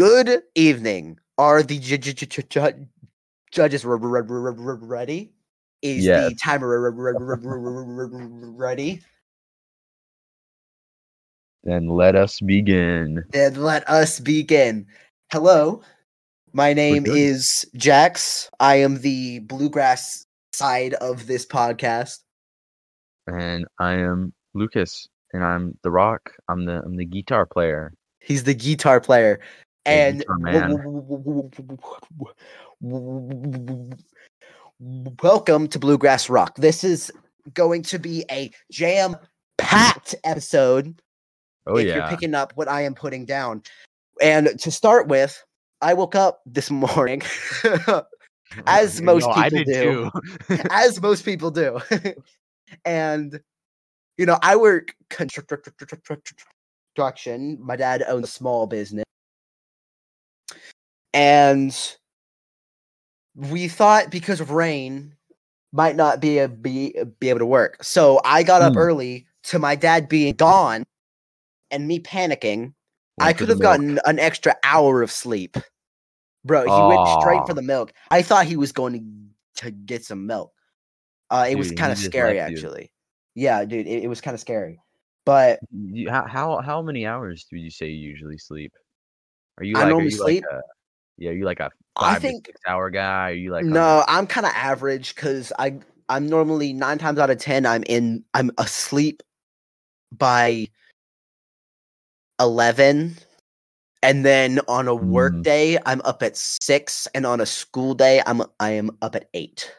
Good evening. Are the ju- ju- ju- ju- ju- judges re- re- re- re- ready? Is Yes. the timer re- re- re- re- re- re- ready? Then let us begin. Then let us begin. Hello, my name is Jax. I am the bluegrass side of this podcast. And I am Lucas, and I'm the rock. I'm the I'm the guitar player. He's the guitar player. And welcome to Bluegrass Rock. This is going to be a jam packed episode Oh if you're picking up what I am putting down. And to start with, I woke up this morning, as most No, people do. as most people do. and you know, I work construction. My dad owns a small business. And we thought because of rain might not be a, be be able to work. So I got up Hmm. early to my dad being gone and me panicking. I Went for could have gotten an extra hour of sleep. Bro, he went straight for the milk. I thought he was going to, to get some milk. Uh, it was kind of scary, left you. actually. Yeah, dude, it, it was kind of scary. But You- how how how many hours do you say you usually sleep? Are you I like normally you sleep- like a yeah, you like a I five think- to six hour guy? Are you like no, I'm kind of average because I I'm normally nine times out of ten I'm in I'm asleep by eleven, and then on a work Mm. day I'm up at six, and on a school day I'm I am up at eight.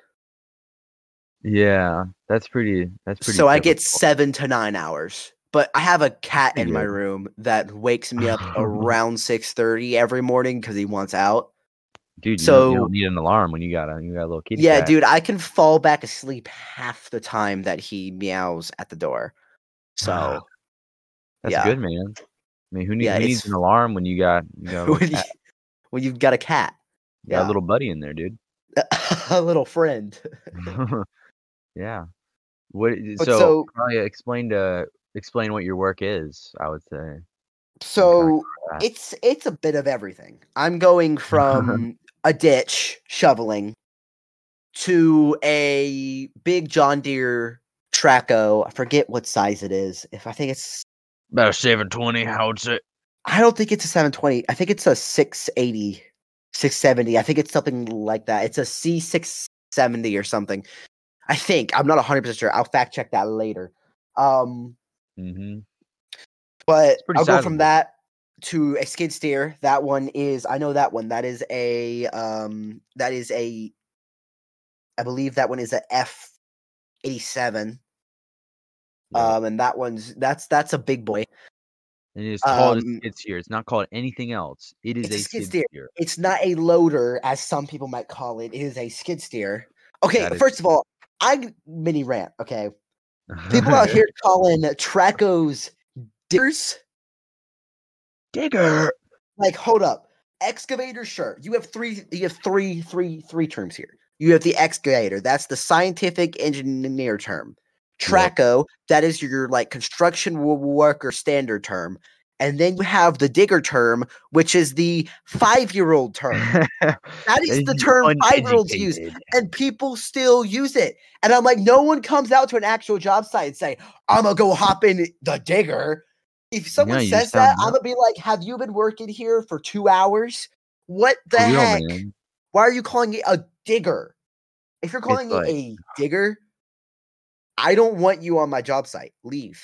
Yeah, that's pretty that's pretty so I get seven to nine hours. But I have a cat in my room that wakes me up oh. around six thirty every morning because he wants out. Dude, you, don't, you so- don't need an alarm when you got a you got a little kitty Yeah, cat. dude, I can fall back asleep half the time that he meows at the door. So Wow. That's yeah. good, man. I mean, who, need, Yeah, who needs an alarm when you got you little when, you, when you've got a cat, you got a yeah. little buddy in there, dude? a little friend. yeah. What? But so, so- explain to explain what your work is. I would say. So it's it's a bit of everything. I'm going from a ditch shoveling to a big John Deere Trackhoe. I forget what size it is. If I think it's About a seven twenty. How would say? I don't think it's a 720. I think it's a 680, 670. I think it's something like that. It's a C670 or something. I think. I'm not 100% sure. I'll fact check that later. Um, Mm-hmm. but I'll go from that to a skid steer. That one is I know that one. That is a um that is a I believe that one is a F 87. Um and that one's that's that's a big boy. and it is called um, a skid steer. It's not called anything else. It is a a skid skid steer. steer. It's not a loader as some people might call it. It is a skid steer. Okay, That is- first of all, I mini rant, okay? Uh-huh. People out here calling Trackhoes diggers. digger. Like, hold up. Excavator, sure. You have three you have three three three terms here. You have the excavator, that's the scientific engineer term. Yep. Trackhoe, that is your like construction wo- worker standard term. And then you have the digger term, which is the five-year-old term. That is the term five-year-olds use. And people still use it. And I'm like, no one comes out to an actual job site and say, I'm gonna go hop in the digger. If someone says that, I'm gonna be like, have you been working here for two hours? What the real, heck? man. Why are you calling it a digger? If you're calling like- it a digger, I don't want you on my job site. Leave.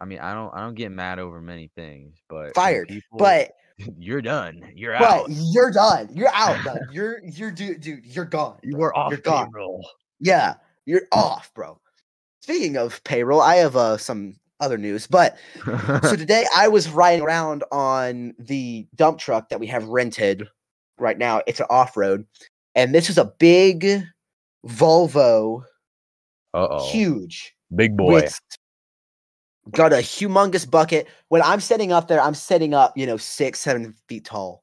I mean, I don't I don't get mad over many things, but Fired. people- But you're done. You're but out. you're done. You're out. You're you're dude, dude, you're gone. You bro. were off You're gone. payroll. Yeah, you're off, bro. Speaking of payroll, I have uh, some other news. But so today I was riding around on the dump truck that we have rented right now. It's an off road, and this is a big Volvo, Uh oh. huge, Big boy. with got a humongous bucket. When I'm setting up there, I'm setting up, you know, six, seven feet tall,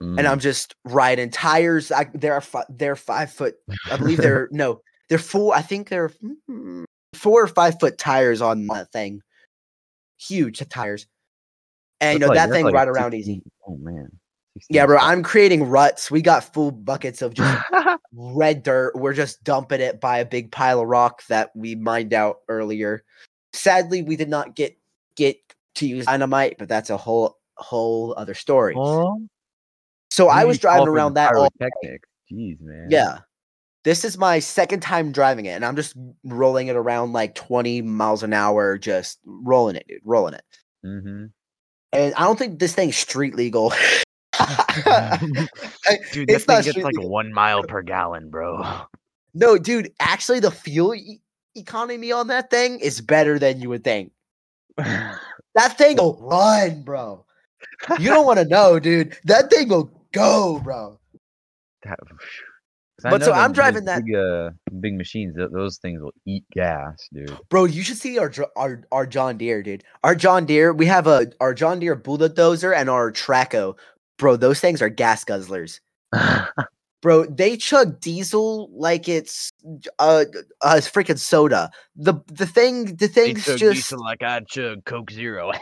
and Mm. I'm just riding tires. I, they're fi- they're five foot. I believe they're no, they're four. I think they're mm, four or five foot tires on that thing. Huge tires, and you know like- that thing like ride around easy. Oh man. Yeah, bro, I'm creating ruts. We got full buckets of just red dirt. We're just dumping it by a big pile of rock that we mined out earlier. Sadly, we did not get get to use dynamite, but that's a whole whole other story. So I was need to call driving around that all pyrotechnics. Jeez, man. Yeah. This is my second time driving it, and I'm just rolling it around like 20 miles an hour, just rolling it, dude, rolling it. Mm-hmm. And I don't think this thing's street legal. Dude, that thing gets like legal. one mile per gallon, bro. no, dude, actually, the fuel economy on that thing is better than you would think. That thing will run, bro. You don't want to know, dude. That thing will go, bro. That, But so I'm driving that- big, uh, big machines. th- Those things will eat gas, dude. Bro, you should see our our our John Deere, dude. Our John Deere, we have a our John Deere bulldozer and our Trackhoe. Bro, those things are gas guzzlers. Bro, they chug diesel like it's uh, uh freaking soda. The the thing the They thing's chug just diesel like I chug Coke Zero.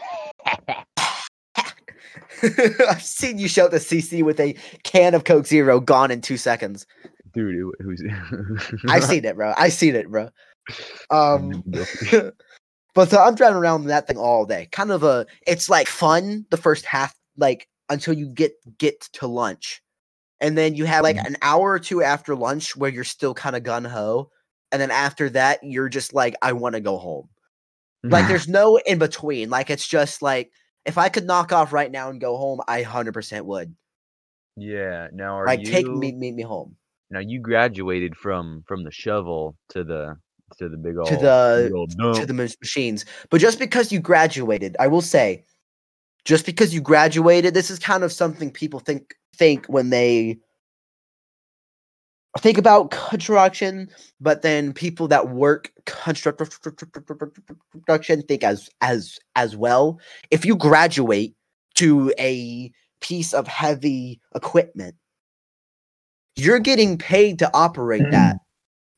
I've seen you show the CC with a can of Coke Zero gone in two seconds. dude, it was. I've seen it, bro. I've seen it, bro. Um but so I'm driving around that thing all day. Kind of a it's like fun the first half, like until you get get to lunch. And then you have like Mhm. an hour or two after lunch where you're still kind of gun ho. And then after that, you're just like, I want to go home. Like there's no in between. Like it's just like if I could knock off right now and go home, I hundred percent would. yeah. Now are Like you? take me meet me home. Now you graduated from from the shovel to the to the big old to the- big old to the machines. But just because you graduated, I will say, just because you graduated, this is kind of something people think think when they think about construction, but then people that work construct construction think as as as well. If you graduate to a piece of heavy equipment, you're getting paid to operate that, mm.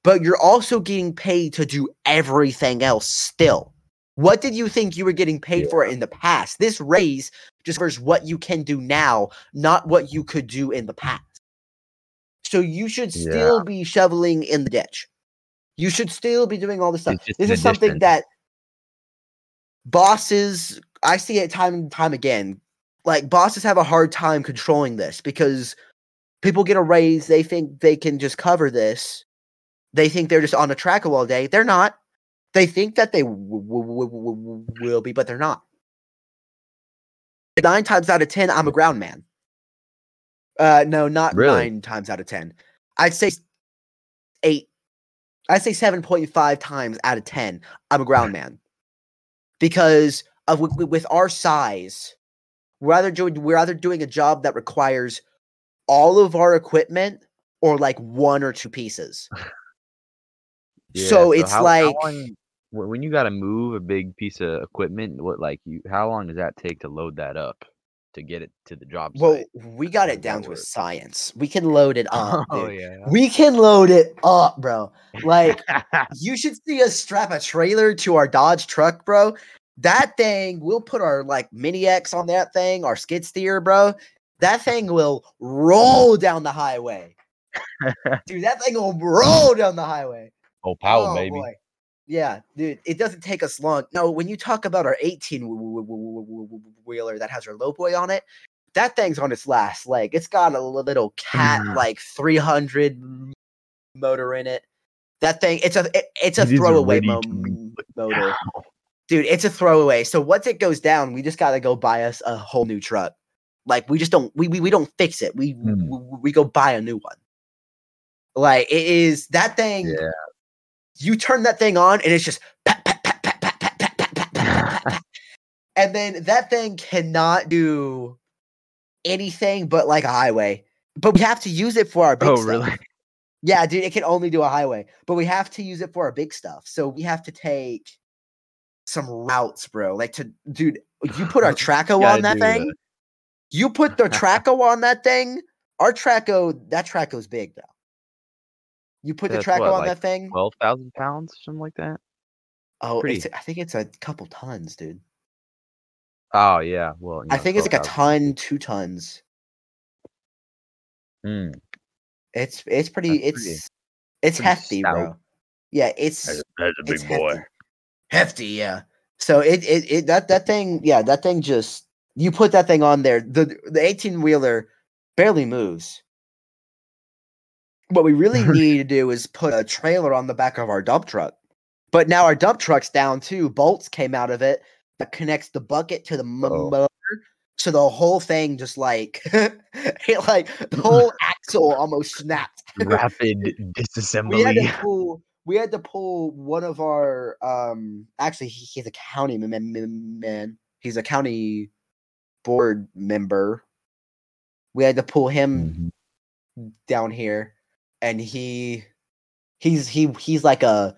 but you're also getting paid to do everything else still. What did you think you were getting paid for in the past? This raise just covers what you can do now, not what you could do in the past. So you should Yeah. still be shoveling in the ditch. You should still be doing all this stuff. This is something that bosses, I see it time and time again. Like bosses have a hard time controlling this because people get a raise, they think they can just cover this. They think they're just on a track all day. They're not. They think that they w- w- w- will be, but they're not. Nine times out of ten, I'm a ground man. Uh, no, not Really? nine times out of ten. I'd say eight. I'd say seven point five times out of ten, I'm a ground man, because of with, with our size, we're either doing we're either doing a job that requires all of our equipment or like one or two pieces. Yeah, so it's how- how like long- wh- when you got to move a big piece of equipment, what like you? How long does that take to load that up to get it to the job well, site? we got it down to a science. We can load it up. oh dude. yeah. We can load it up, bro. Like you should see us strap a trailer to our Dodge truck, bro. That thing, we'll put our like mini X on that thing, our skid steer, bro. That thing will roll down the highway. Dude, that thing will roll down the highway. oh, power, Oh, baby. boy. Yeah, dude, it doesn't take us long. No, when you talk about our 18 w- w- w- w- w- wheeler that has our low boy on it, that thing's on its last leg. It's got a little cat like 300 motor in it. That thing, it's a it- it's a It throwaway mo- to be m- motor, dude. It's a throwaway. So once it goes down, we just gotta go buy us a whole new truck. Like we just don't we we, we don't fix it. We, Mm. we we go buy a new one. Like it is that thing Yeah. You turn that thing on and it's just pat, pat, pat, pat, pat, pat, pat, pat, pat, pat, pat, pat. and then that thing cannot do anything but like a highway but we have to use it for our big stuff. Oh, stuff. really? yeah dude it can only do a highway but we have to use it for our big stuff so we have to take some routes bro like to dude you put our trackhoe on that thing that. you put the trackhoe on that thing our trackhoe that trackhoe's big though you put That's the trackhoe what, on like that thing Twelve thousand pounds, something like that. Oh, it's, I think it's a couple tons, dude. Oh yeah. Well, you I know, think it's like a ton, two tons. Hmm. It's it's pretty That's it's pretty- it's pretty hefty, stout. bro. Yeah, it's That's, that's a big it's boy. hefty. Hefty, yeah. So it, it it that that thing, yeah, that thing just you put that thing on there. The the eighteen wheeler barely moves. What we really need to do is put a trailer on the back of our dump truck. But now our dump truck's down too. Bolts came out of it that connects the bucket to the motor. So the whole thing just like it like the whole axle almost snapped. Rapid disassembly. we had to pull we had to pull one of our um actually he, he's a county m- m- m- man he's a county board member we had to pull him Mhm. down here and he he's he he's like a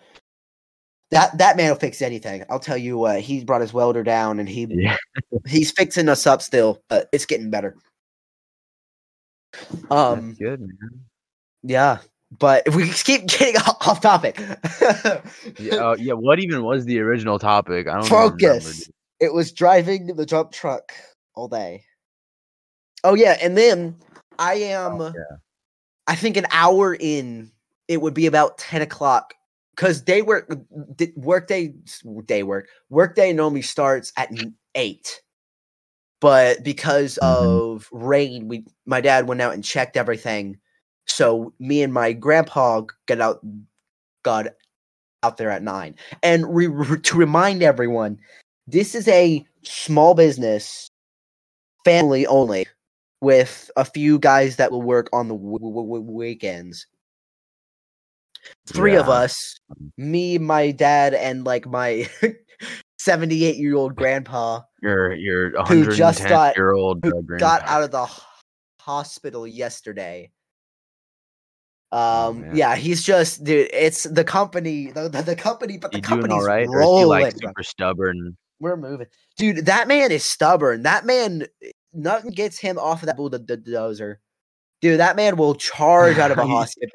that that man will fix anything i'll tell you what he brought his welder down and he Yeah. he's fixing us up still but it's getting better um That's good, man. yeah but if we keep getting off topic Yeah, uh, yeah. What even was the original topic? I don't focus. It was driving the dump truck all day. Oh yeah, and then I am. Oh, yeah. I think an hour in, it would be about ten o'clock because day work, work day, day work, work day normally starts at eight. But because Mhm. of rain, we my dad went out and checked everything. So me and my grandpa got out, got out there at nine. And re- re- to remind everyone, this is a small business, family only, with a few guys that will work on the w- w- w- weekends. Three of us, me, my dad, and like my 78 year old grandpa, Your your Who just 110 got- year old who got out of the hospital yesterday. Oh, Um, man. yeah, he's just dude. It's the company, the, the, the company, but the You company's all right, or is he rolling. like super stubborn? We're moving, dude. That man is stubborn. That man, nothing gets him off of that bulldozer. Dude, that man will charge out of a hospital.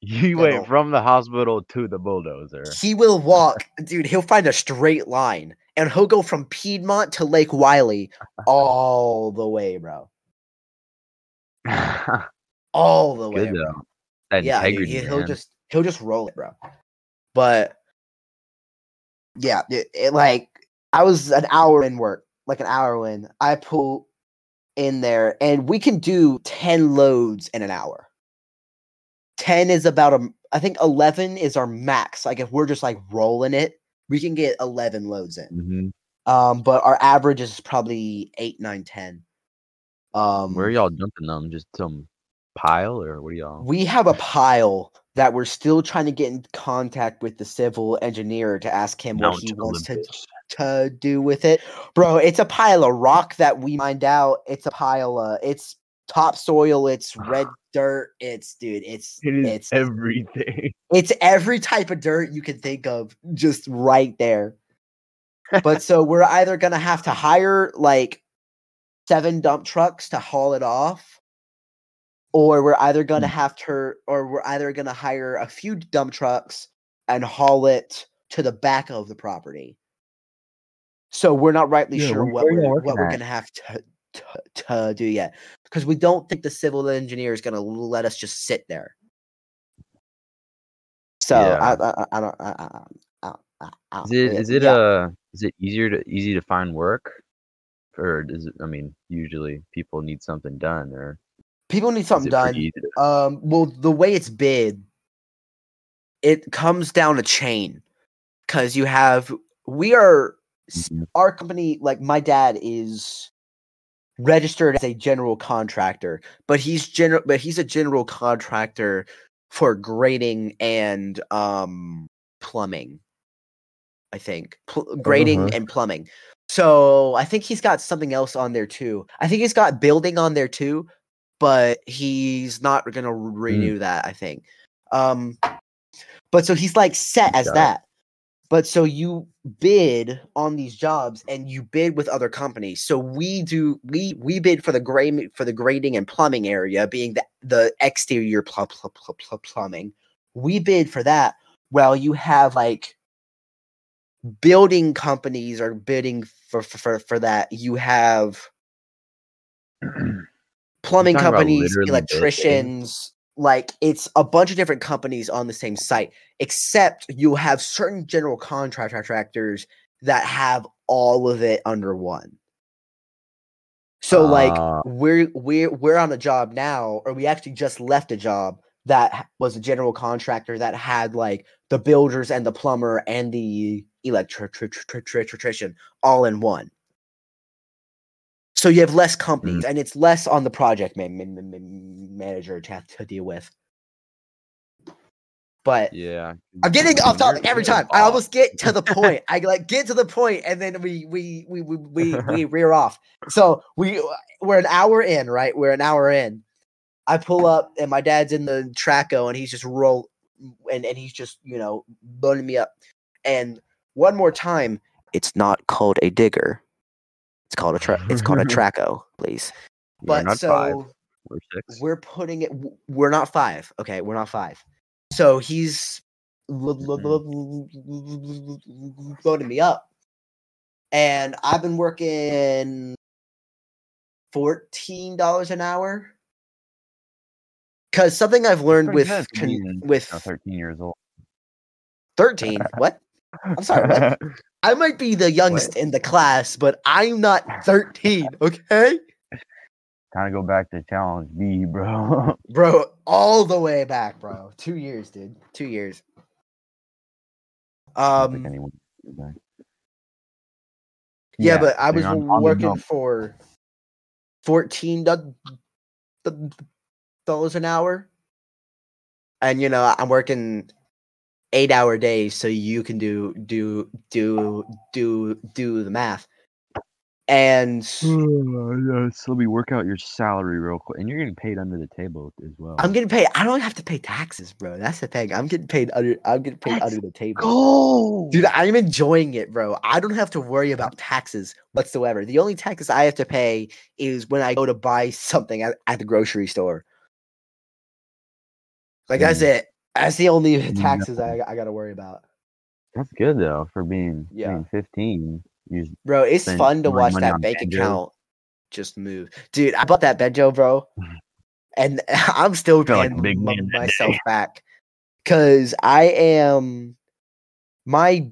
He went from the hospital to the bulldozer. He will walk, dude. He'll find a straight line, and he'll go from Piedmont to Lake Wylie all the way, bro. All the way. Good bro. Yeah, dude, he, will just he'll just roll it, bro. But yeah, it, it, like I was an hour in work, like an hour in. I pull in there, and we can do ten loads in an hour. Ten is about a. I think eleven is our max. Like if we're just like rolling it, we can get eleven loads in. Mhm. Um, but our average is probably eight, nine, ten. Um, Where are y'all dumping them? Just some pile, or what are y'all? We have a pile that we're still trying to get in contact with the civil engineer to ask him what Mount he wants to, Olympus. To do with it. Bro, it's a pile of rock that we mined out. It's a pile of it's topsoil, it's red dirt, it's dude, it's It is it's everything. it's every type of dirt you can think of just right there. but so we're either gonna have to hire like seven dump trucks to haul it off, or we're either gonna Hmm. have to, or we're either gonna hire a few dump trucks and haul it to the back of the property. So we're not rightly Yeah, sure what we're, what we're gonna have to, to to do yet because we don't think the civil engineer is gonna let us just sit there. So Yeah. I, I, I- don't. I, I, I, I, Is it is it yeah. uh is it easier to easy to find work, or is it? I mean, usually people need something done, or people need something done? to- Um, well, the way it's bid, it comes down a chain because you have we are. Our company. Like my dad is registered as a general contractor, but he's general, but he's a general contractor for grading and um plumbing. I think Pl- grading Uh-huh. and plumbing. So I think he's got something else on there too. I think he's got building on there too, but he's not gonna Hmm. renew that. I think. Um, but so he's like set as that. But so you bid on these jobs and you bid with other companies. So we do we we bid for the gray for the grading and plumbing area, being the the exterior pl- pl- pl- pl- plumbing. We bid for that. While you have like building companies are bidding for for, for that. You have plumbing companies, electricians, like it's a bunch of different companies on the same site, except you have certain general contractors that have all of it under one. So like Ah. we're we're we're on a job now, or we actually just left a job that was a general contractor that had like the builders and the plumber and the electrician all in one. So you have less companies, and it's less on the project man- man- man- man- manager to have to deal with. But Yeah. I'm getting off topic every time. I almost get to the point. I like get to the point, and then we we we we we, we rear off. So we uh, we're an hour in, right? We're an hour in. I pull up, and my dad's in the Trackhoe, and he's just roll, and and he's just you know loading me up. And one more time, it's not called a digger. It's called a tra- It's called a Trackhoe, please. We're But not so five. We're six. we're putting it we're not five okay we're not five so he's lo- mm-hmm. loading me up and i've been working $14 an hour because something i've learned with con- with 13 years old. 13 what i'm sorry what i might be the youngest in the class but i'm not 13 okay? Time to go back to challenge B, bro. bro all the way back bro. Two years dude. Two years. I don't think um anyone can go back. yeah, but I was working for 14 do- do- dollars an hour. And you know i'm working eight hour days so you can do do do do do the math and yeah, so let me work out your salary real quick, and you're getting paid under the table as well. i'm getting paid i don't have to pay taxes bro that's the thing i'm getting paid under i'm getting paid Let's under the table go, Dude, I'm enjoying it, bro. I don't have to worry about taxes whatsoever. The only taxes I have to pay is when I go to buy something at, at the grocery store. Like that's Mm. it. That's the only taxes I, I got to worry about. That's good though for being Yeah. being 15. You Bro, it's fun to watch that bank account just move. Dude, I bought that banjo, bro. And I'm still like paying big m- myself back. Cause I am my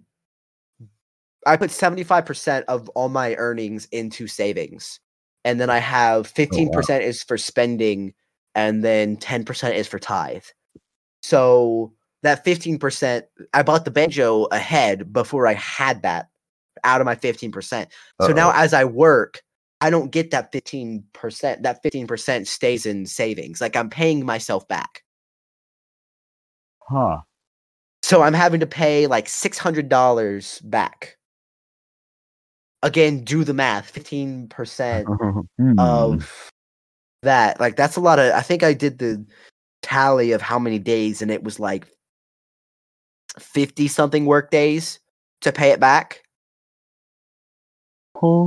I put 75% of all my earnings into savings. And then I have 15% is for spending and then 10% is for tithe. So that 15%, I bought the banjo ahead before I had that out of my 15%. So now Uh-oh. as I work, I don't get that 15%. That 15% stays in savings. Like I'm paying myself back. huh? So I'm having to pay like $600 back. Again, do the math. 15% Hmm. of that. Like that's a lot of I think I did the tally of how many days and it was like 50 something work days to pay it back.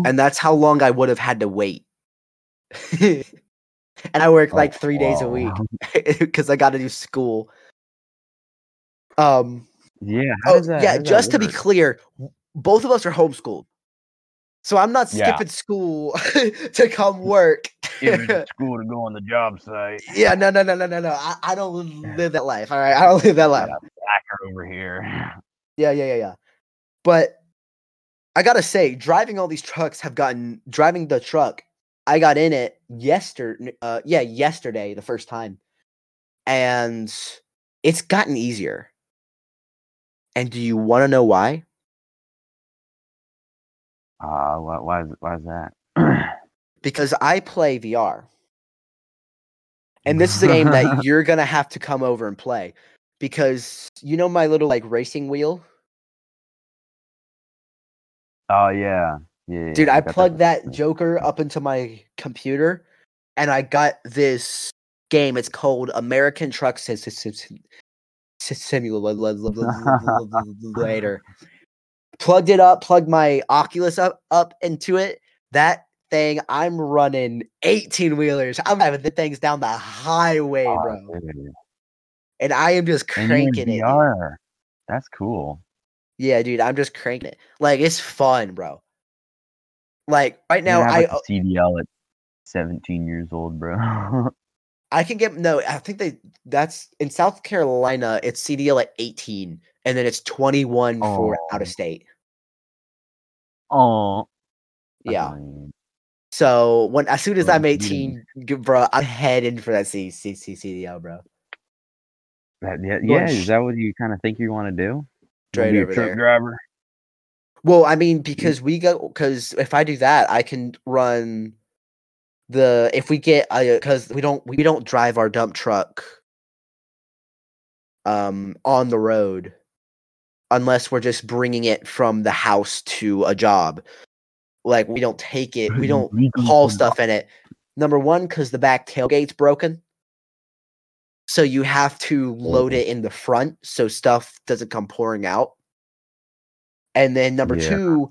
And that's how long I would have had to wait. and I work Oh, like 3 days a week cuz I got to do school. Um Yeah. How oh, yeah, how does that just to be clear, both of us are homeschooled. So I'm not Yeah. skipping school to come work. Give it to school to go on the job site. yeah, no, no, no, no, no, no. I, I don't live that life. All right, I don't live that life. Backer over here. Yeah, yeah, yeah, yeah. But I gotta say, driving all these trucks have gotten driving the truck. I got in it yesterday. Uh, yeah, yesterday, the first time, and it's gotten easier. And do you want to know why? Uh, why, why, is, why is that? because I play VR. And this is a game that you're gonna have to come over and play because you know my little like racing wheel, oh yeah, yeah. yeah, dude. I that plugged that for- Joker up into my computer, and I got this game. It's called American Truck Sim- Sim- Sim- Sim- Simulator. Plugged it up, plugged my Oculus up up into it. That thing, I'm running 18 wheelers. I'm having the things down the highway, Oh, bro. dude. And I am just And you're in cranking it. dude. That's cool. Yeah, dude, I'm just cranking it. Like it's fun, bro. Like right now, I like, CDL at 17 years old, bro. I can get no. I think they that's in South Carolina. It's CDL at 18, and then it's 21 for out of Oh. state. oh, Yeah. So when as soon as I'm you 18, g- bro, I'm heading for that C C C CDL, bro. That, yeah, yeah. Is that what you kind of think you want to do? Be a over truck there. driver. Well, I mean, because we go because if I do that, I can run the if we get because we don't we don't drive our dump truck um on the road unless we're just bringing it from the house to a job. Like we don't take it, we don't haul stuff in it. Number one, because the back tailgate's broken. So you have to load it in the front so stuff doesn't come pouring out. And then number Yeah. two,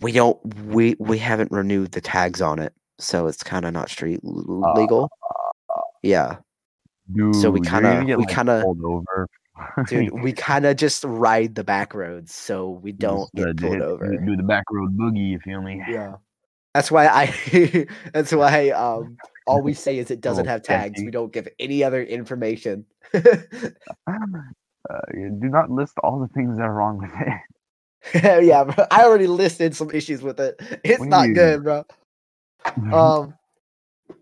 we don't we we haven't renewed the tags on it. So it's kind of not street Uh, legal. yeah. Dude, So we kinda- we like, kinda- over. Dude, we kind of just ride the back roads so we don't Just, get pulled hit- over. Do, the back road boogie, you feel me? Yeah. That's why I that's why um all we say is it doesn't have tags. We don't give any other information. Uh, do not list all the things that are wrong with it. yeah, bro. I already listed some issues with it. It's not good, bro. Um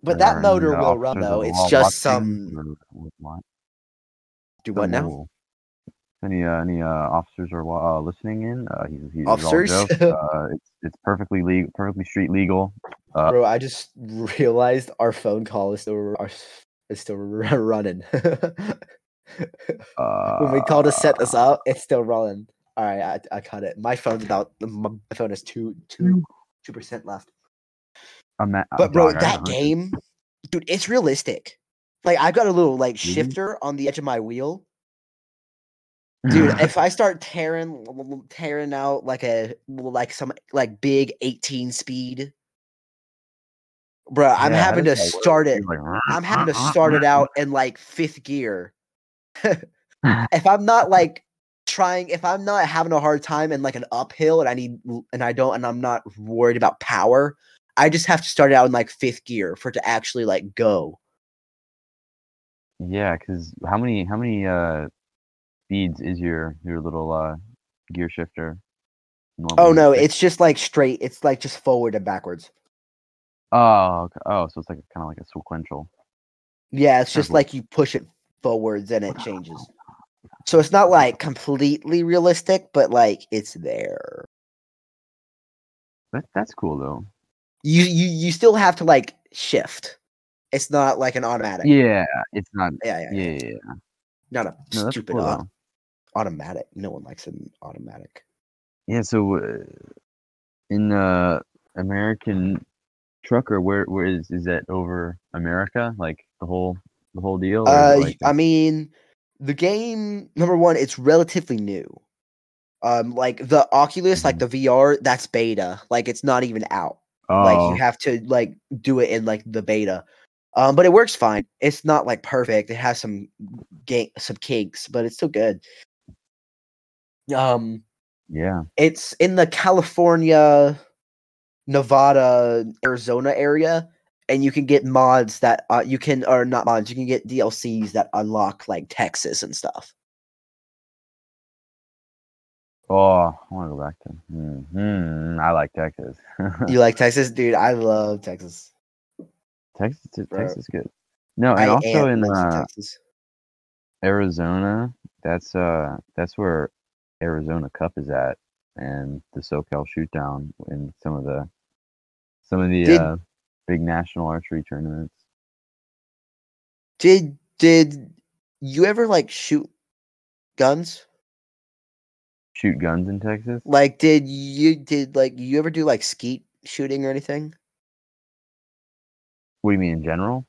but that motor will run though. It's just some or- or what? Do what now? Any uh, any uh, officers are uh, listening in? Uh, he's, he's Officers? Uh, it's it's perfectly legal, perfectly street legal. Uh, Bro, I just realized our phone call is still our, is still running. uh, when we called to set this up, it's still running. All right, I, I cut it. My phone's about my phone is two two two percent left. I'm But bro, that game, dude, it's realistic. Like I've got a little like Really? shifter on the edge of my wheel, dude. if I start tearing tearing out like a like some like big eighteen speed, bro, I'm Yeah, having to start it. Like, I'm having to start it out in like fifth gear. if I'm not like trying, if I'm not having a hard time in like an uphill and I need, and I don't, and I'm not worried about power, I just have to start it out in like fifth gear for it to actually like go. Yeah, because how many how many uh speeds is your your little uh gear shifter? Oh no, it's just like straight. It's like just forward and backwards. oh okay. oh so it's like kind of like a sequential. Yeah, it's just like you push it forwards and it changes. So it's not like completely realistic, but like it's there. That that's cool though. You you you still have to like shift. It's not like an automatic. Yeah, it's not. yeah, yeah. Yeah, yeah. yeah. Not a No, stupid cool au- though. automatic. No one likes an automatic. Yeah, so uh, in uh American trucker, where where is is that over America? Like the whole the whole deal? or is it Uh, like I mean, the game number one, it's relatively new. Um, like the Oculus, like the VR, that's beta. Like it's not even out. oh, Like you have to like do it in like the beta. Um, but it works fine. It's not like perfect. It has some game some kinks, but it's still good. Um, yeah. it's in the California, Nevada, Arizona area, and you can get mods that uh, you can or not mods. You can get DLCs that unlock like Texas and stuff. Oh, I want to go back to. Hmm, hmm, I like Texas. You like Texas, dude? I love Texas. Texas. Texas, good. No, and I also in uh, Texas. Arizona, that's uh that's where Arizona Cup is at, and the SoCal Showdown and some of the some of the Did- uh, big national archery tournaments. Did did you ever like shoot guns? Shoot guns in Texas. Like, did you did like you ever do like skeet shooting or anything? What do you mean in general?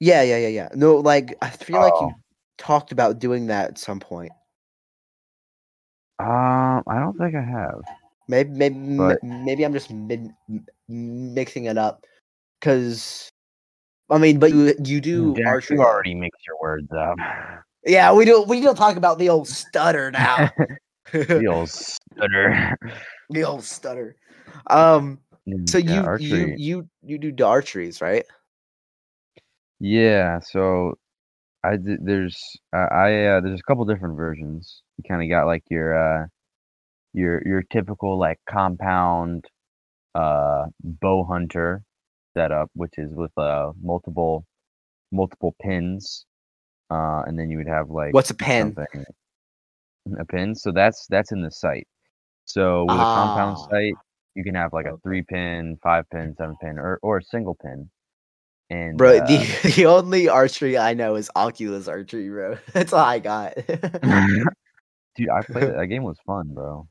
Yeah, yeah, yeah, yeah. No, like I feel like you Oh. talked about doing that at some point. Um, I don't think I have. Maybe, maybe, But- maybe I'm just mid, mixing it up. Cause, I mean, but you you do Jack, archery. you already mix your words up. Yeah, we do. We don't talk about the old stutter now. the old stutter. the old stutter. Um, Mm, So yeah, you you you you do archeries, right? Yeah, so I did, there's uh, I uh, there's a couple different versions. You kind of got like your uh your your typical like compound uh bow hunter setup, which is with uh multiple multiple pins, uh, and then you would have like What's a pin? something a pin. So that's that's in the sight. So with a compound Ah, sight, you can have like a three pin, five pin, seven pin, or or a single pin. And Bro, uh, the the only archery I know is Oculus archery, bro. That's all I got. dude, I played it. That game was fun, bro.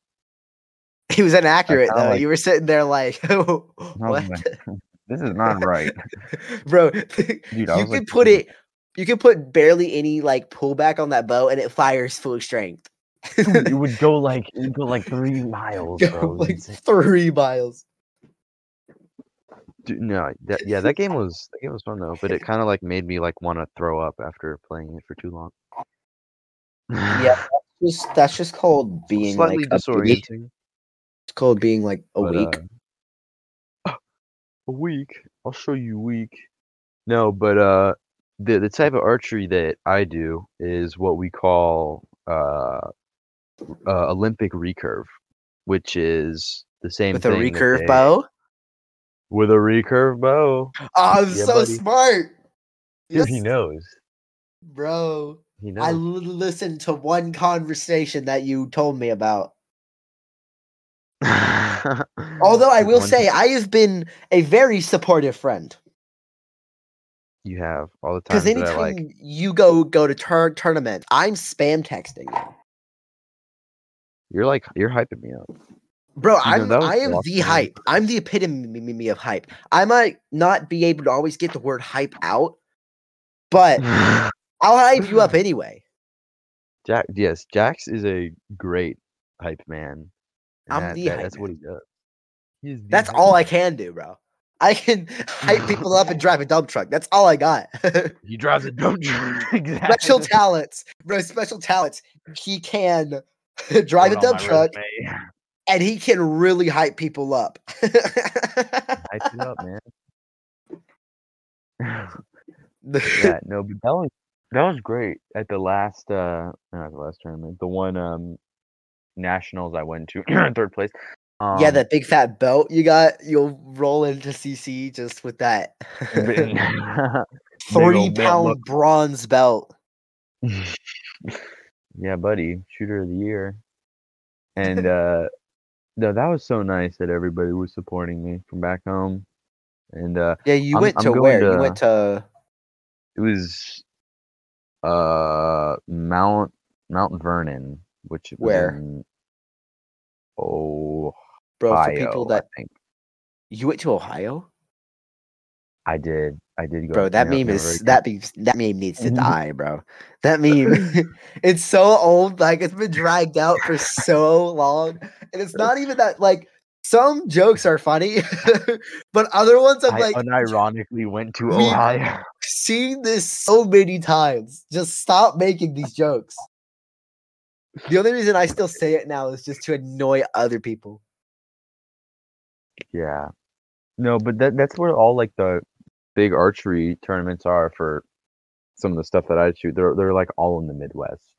he was inaccurate though. like- you were sitting there like, what? like, This is not right, bro? dude. You could like, put it. You could put barely any like pullback on that bow, and it fires full strength. It would go like it would go like three miles, bro. Like three miles. Dude, no, that, yeah, that game was that game was fun though, but it kind of like made me like want to throw up after playing it for too long. Yeah, Just that's just called being slightly like a disorienting. It's called being like a but, week. uh, a week. I'll show you week. No, but uh, the the type of archery that I do is what we call uh, uh Olympic recurve, which is the same with a recurve they- bow. With a recurve bow. Oh, I'm Yeah, so buddy. smart. Dude, he knows. bro. He I knows. l- listened to one conversation that you told me about. Although I will say, I have been a very supportive friend. you have all the time Because anytime like. you go go to tur- tournament, I'm spam texting you, You're like you're hyping me up. bro. I'm I am the man. hype. I'm the epitome of hype. I might not be able to always get the word hype out, but I'll hype you up anyway. Jack, yes, Jax is a great hype man. I'm that- the that- hype That's what he does. He That's hype all I can do, bro. I can hype people up and drive a dump truck. That's all I got. He drives a dump truck. exactly. special talents, bro. Special talents. He can drive a Put it on dump truck resume. and he can really hype people up. Hype it up, man. yeah, no, but that was that was great at the last uh not the last tournament, the one um nationals I went to third place. Um, yeah, that big fat belt you got, you'll roll into CC just with that old belt bronze belt. Yeah, buddy, shooter of the year. And uh no, that was so nice that everybody was supporting me from back home. And uh Yeah, you I'm- went I'm to where? You went to it was uh Mount Mount Vernon, which was Where? in Ohio, bro for people that I think. you went to Ohio, I did. I did go. bro. That meme is again. that meme. That meme needs to die, bro. That meme, it's so old. Like it's been dragged out for so long, and it's not even that. Like some jokes are funny, but other ones I'm I like unironically went to Ohio. seen this so many times. Just stop making these jokes. The only reason I still say it now is just to annoy other people. Yeah. No, but that that's where all like the big archery tournaments are for some of the stuff that I shoot. They're they're like all in the Midwest.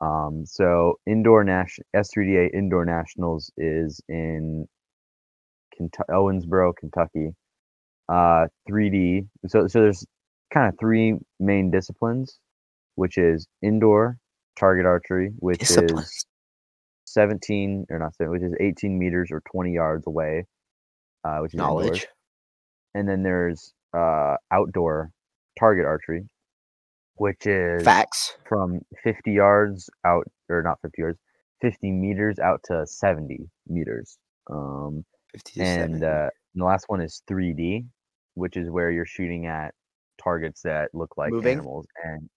Um, so indoor national S3DA indoor nationals is in Kentucky, Owensboro, Kentucky. Uh, 3D. So so there's kind of three main disciplines, which is indoor target archery, which is 17 or not 7, which is 18 meters or 20 yards away, uh, which is indoors. Knowledge. And then there's uh, outdoor target archery, which is Facts. from 50 yards out, or not 50 yards, 50 meters out to 70 meters. Um, 50 to and 70. uh, the last one is 3D, which is where you're shooting at targets that look like Moving? animals. And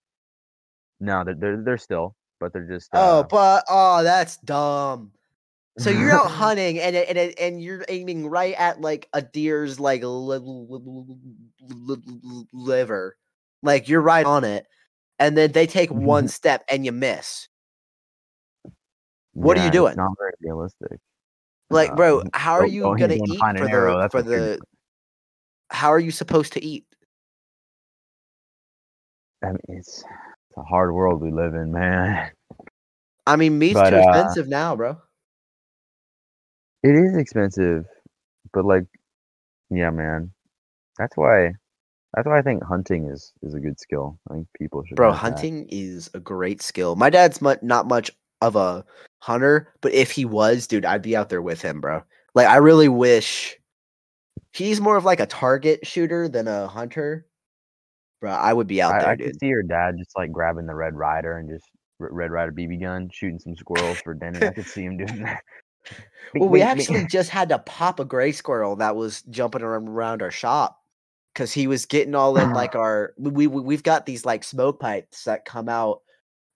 no, they're, they're they're still, but they're just Oh, uh, but oh, that's dumb. So you're out hunting and and and you're aiming right at like a deer's like li- li- li- li- liver, like you're right on it, and then they take one step and you miss. what are you yeah, doing? Not very realistic. Like, bro, how are you he's gonna eat for arrow, the for the? How are you supposed to eat? I mean, it's, it's a hard world we live in, man. I mean, meat's But, too uh, expensive now, bro. It is expensive, but like, yeah, man. That's why. That's why I think hunting is is a good skill. I think people should. Bro, hunting is a great skill. My dad's mu- not much of a hunter, but if he was, dude, I'd be out there with him, bro. Like, I really wish he's more of like a target shooter than a hunter. Bro, I would be out I, there, I dude. could see your dad just like grabbing the Red Ryder and just Red Ryder BB gun, shooting some squirrels for dinner. I could see him doing that. Well, we actually just had to pop a gray squirrel that was jumping around, around our shop because he was getting all in like our. We, we we've got these like smoke pipes that come out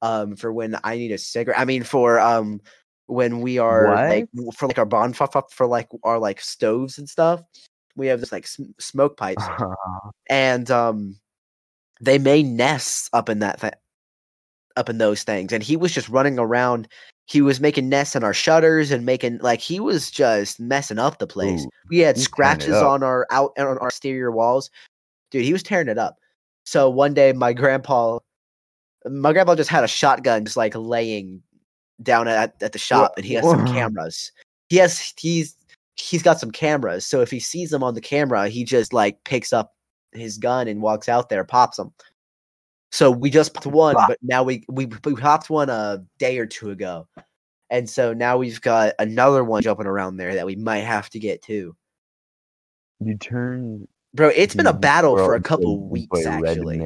um for when I need a cigarette. I mean for um when we are like for like our bonfire for like our like stoves and stuff. We have this like sm- smoke pipes and um they made nests up in that th- up in those things and he was just running around he was making nests in our shutters and making like he was just messing up the place. Ooh, we had he's tearing it scratches on our out on our exterior walls. Dude he was tearing it up. So one day my grandpa my grandpa just had a shotgun just like laying down at, at the shop and he has some cameras. He has he's he's got some cameras. So if he sees them on the camera he just like picks up his gun and walks out there pops them so we just popped one but now we we, we popped one a day or two ago and so now we've got another one jumping around there that we might have to get too You turn. bro it's been a battle for a couple weeks actually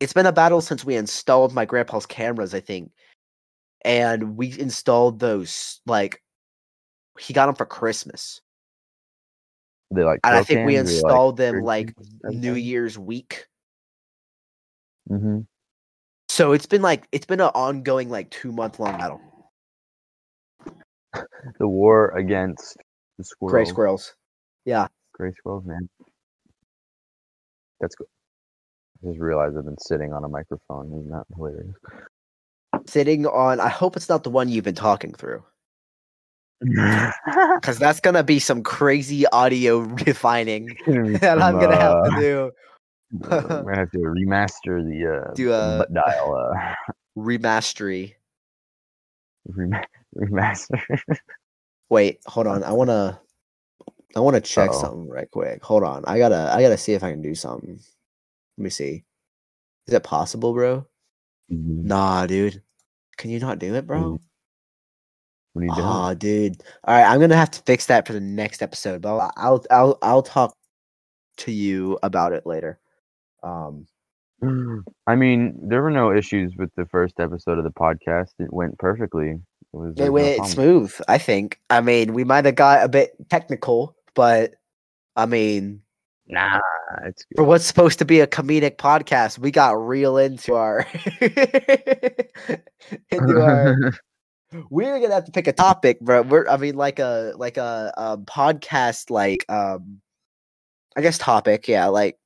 it's been a battle since we installed my grandpa's cameras, I think. And we installed those like he got them for Christmas. They like. And I think we installed them like New Year's week. Mm-hmm. So it's been like it's been an ongoing like 2 month long battle. The war against the squirrels. Gray squirrels. Yeah. Gray squirrels, man. That's good. I just realized I've been sitting on a microphone. Isn't that hilarious? Sitting on I hope it's not the one you've been talking through cuz that's going to be some crazy audio refining that I'm going to have to do. I'm gonna have to remaster the uh, Do a- butt dial. Uh, Remastery. rema- remaster. Wait, hold on. I want to I want to check Uh-oh. something right quick. Hold on. I got to I got to see if I can do something. Let me see. Is it possible, bro? Mhm. Nah, dude. Can you not do it, bro? Mm, What are you doing? Ah, dude. All right, I'm going to have to fix that for the next episode, but I'll I'll I'll, I'll talk to you about it later. Um I mean, there were no issues with the first episode of the podcast. It went perfectly. It was. it was no went smooth, I think. I mean, we might have got a bit technical, but I mean, Nah, it's for what's supposed to be a comedic podcast, we got real into our into our we're gonna have to pick a topic, bro. We're I mean like a like a, um podcast like um I guess topic, yeah, like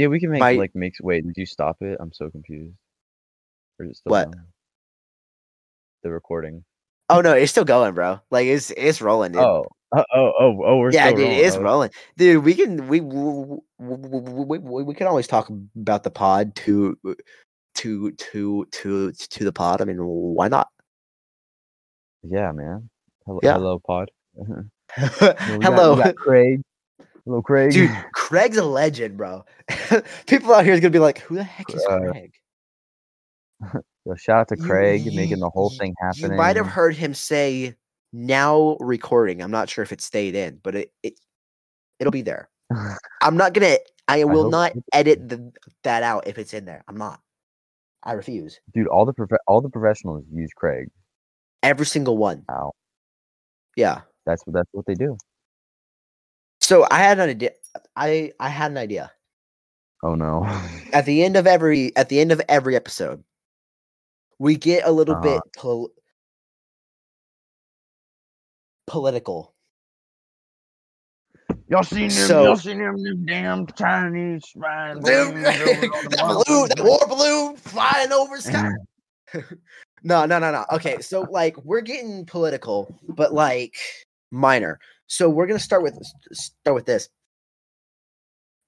yeah, we can make my- like makes. Wait, did you stop it? I'm so confused. Or is it still What? The recording. oh no, it's still going, bro. Like it's it's rolling, dude. Oh, oh, oh, oh, oh, we're yeah, still dude, rolling. it's rolling, dude. We can we we, we, we, we can always talk about the pod to to to to to the pod. I mean, why not? Yeah, man. Hello, Yeah. hello pod. Well, we got- Hello, got Craig. Hello, Craig. dude. Craig's a legend, bro. People out here is gonna be like, "Who the heck is Craig?" So shout out to Craig you- making the whole you- thing You happen. might have heard him say "now recording." I'm not sure if it stayed in, but it, it it'll be there. I'm not gonna. I will hope not edit the, that out if it's in there. I'm not. I refuse. Dude, all the prof- all the professionals use Craig. Every single one. Wow, Yeah. that's what that's what they do. So I had an idea. I I had an idea. Oh no. At the end of every at the end of every episode, we get a little bit Uh-huh. pol- political. Y'all seen them? So- y'all seen them, them damn Chinese spying Dude, balloons over on the that balloon, that war balloon flying over sky. No, no, no, no. Okay, so like we're getting political, but like minor. So we're gonna start with start with this.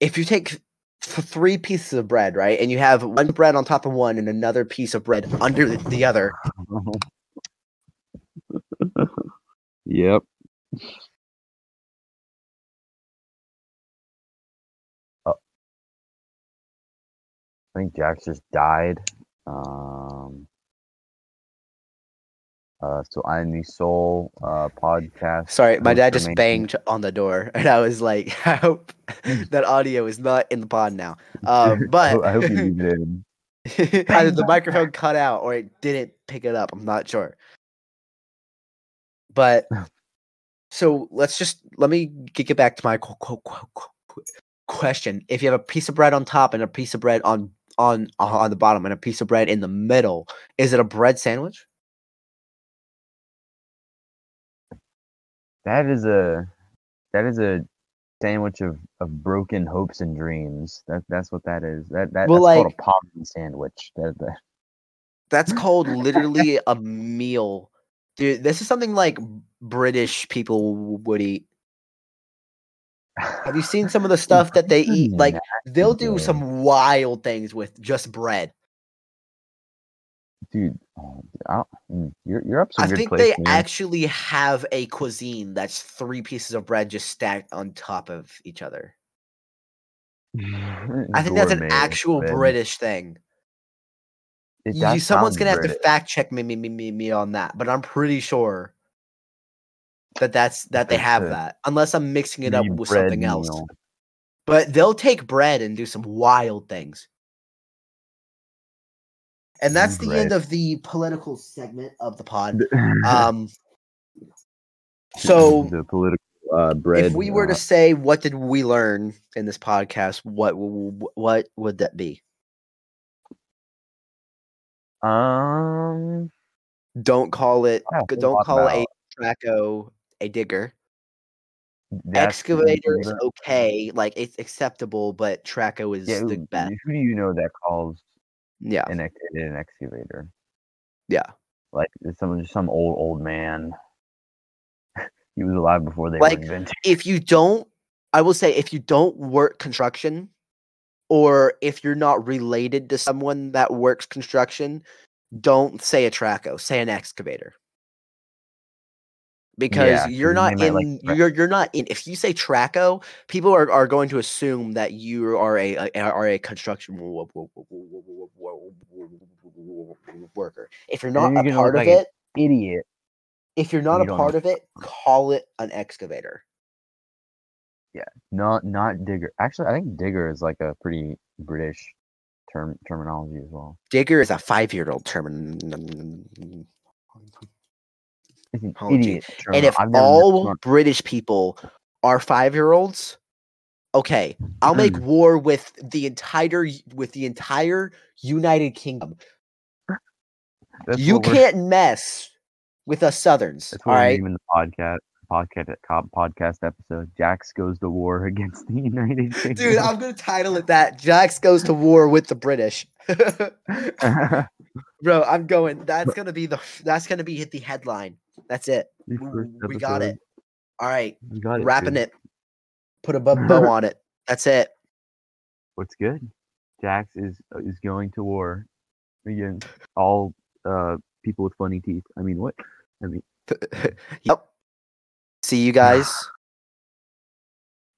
If you take th- three pieces of bread, right, and you have one bread on top of one and another piece of bread under the- the other, yep. Oh. I think Jax just died. Um, uh, so I'm the soul uh, podcast. sorry, my dad just banged on the door, and I was like, I hope that audio is not in the pod now. Um, I but I hope you leave it in. either the microphone cut out or it didn't pick it up. I'm not sure. But so let's just let me get back to my qu- qu- qu- qu- question. If you have a piece of bread on top and a piece of bread on on on the bottom and a piece of bread in the middle, is it a bread sandwich? That is a that is a sandwich of, of broken hopes and dreams. That that's what that is. That that Well, that's called a poverty sandwich. That, that That's called literally a meal. Dude, this is something like British people would eat. Have you seen some of the stuff that they eat? Like they'll do some wild things with just bread. Dude, oh, I don't, mm, you're you're up some I think place, they man. actually have a cuisine that's three pieces of bread just stacked on top of each other. I think that's an actual. British thing. You- someone's gonna have to fact check me, me, me, me, me on that, but I'm pretty sure that that's that they That's have a that, unless I'm mixing it up with something else. meal. But they'll take bread and do some wild things. And that's the end of the political segment of the pod. Um, so the political uh, bread. if we were to say what did we learn in this podcast, what what would that be? um, Don't call it. Don't g- know Don't call a trackhoe a digger. that's- Excavator is okay, like it's acceptable, but trackhoe is yeah, the who- best. Who do you know that calls Yeah, an ex- an excavator? Yeah. like some some old old man. he was alive before they Like, were invented. if you don't, I will say if you don't work construction, or if you're not related to someone that works construction, don't say a trackhoe. Say an excavator. Because Yeah, you're not in, like, you're you're not in. If you say trackhoe, people are, are going to assume that you are a, a are a construction worker. If you're not a you're gonna part of like it, Idiot. if you're not you a part of it, call it an excavator. Yeah, not not digger. Actually, I think digger is like a pretty British term terminology as well. Digger is a five year old term. It's an Apology. idiot. Term. And if I've never met all British people are five year olds, okay, I'll make war with the entire with the entire United Kingdom. That's you can't mess with us Southerns. That's All what we're right. naming the podcast podcast co- podcast episode. Jax goes to war against the United Kingdom. Dude, I'm gonna title it that. Jax goes to war with the British. Bro, I'm going. That's gonna be the. That's gonna be hit the headline. That's it. We, got it. All right, We got it. wrapping dude. it. Put a bu- bow on it. That's it. What's good? Jax is uh, is going to war against all uh people with funny teeth. I mean, what? I mean, yep. See you guys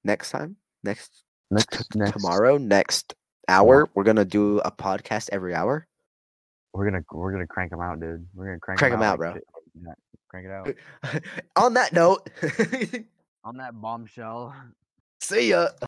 next time. Next, next t- next tomorrow. Next hour. We're gonna do a podcast every hour. we're gonna we're gonna crank them out, dude. We're gonna crank, them out, like bro. Yeah, Crank it out. on that note, On that bombshell. see ya.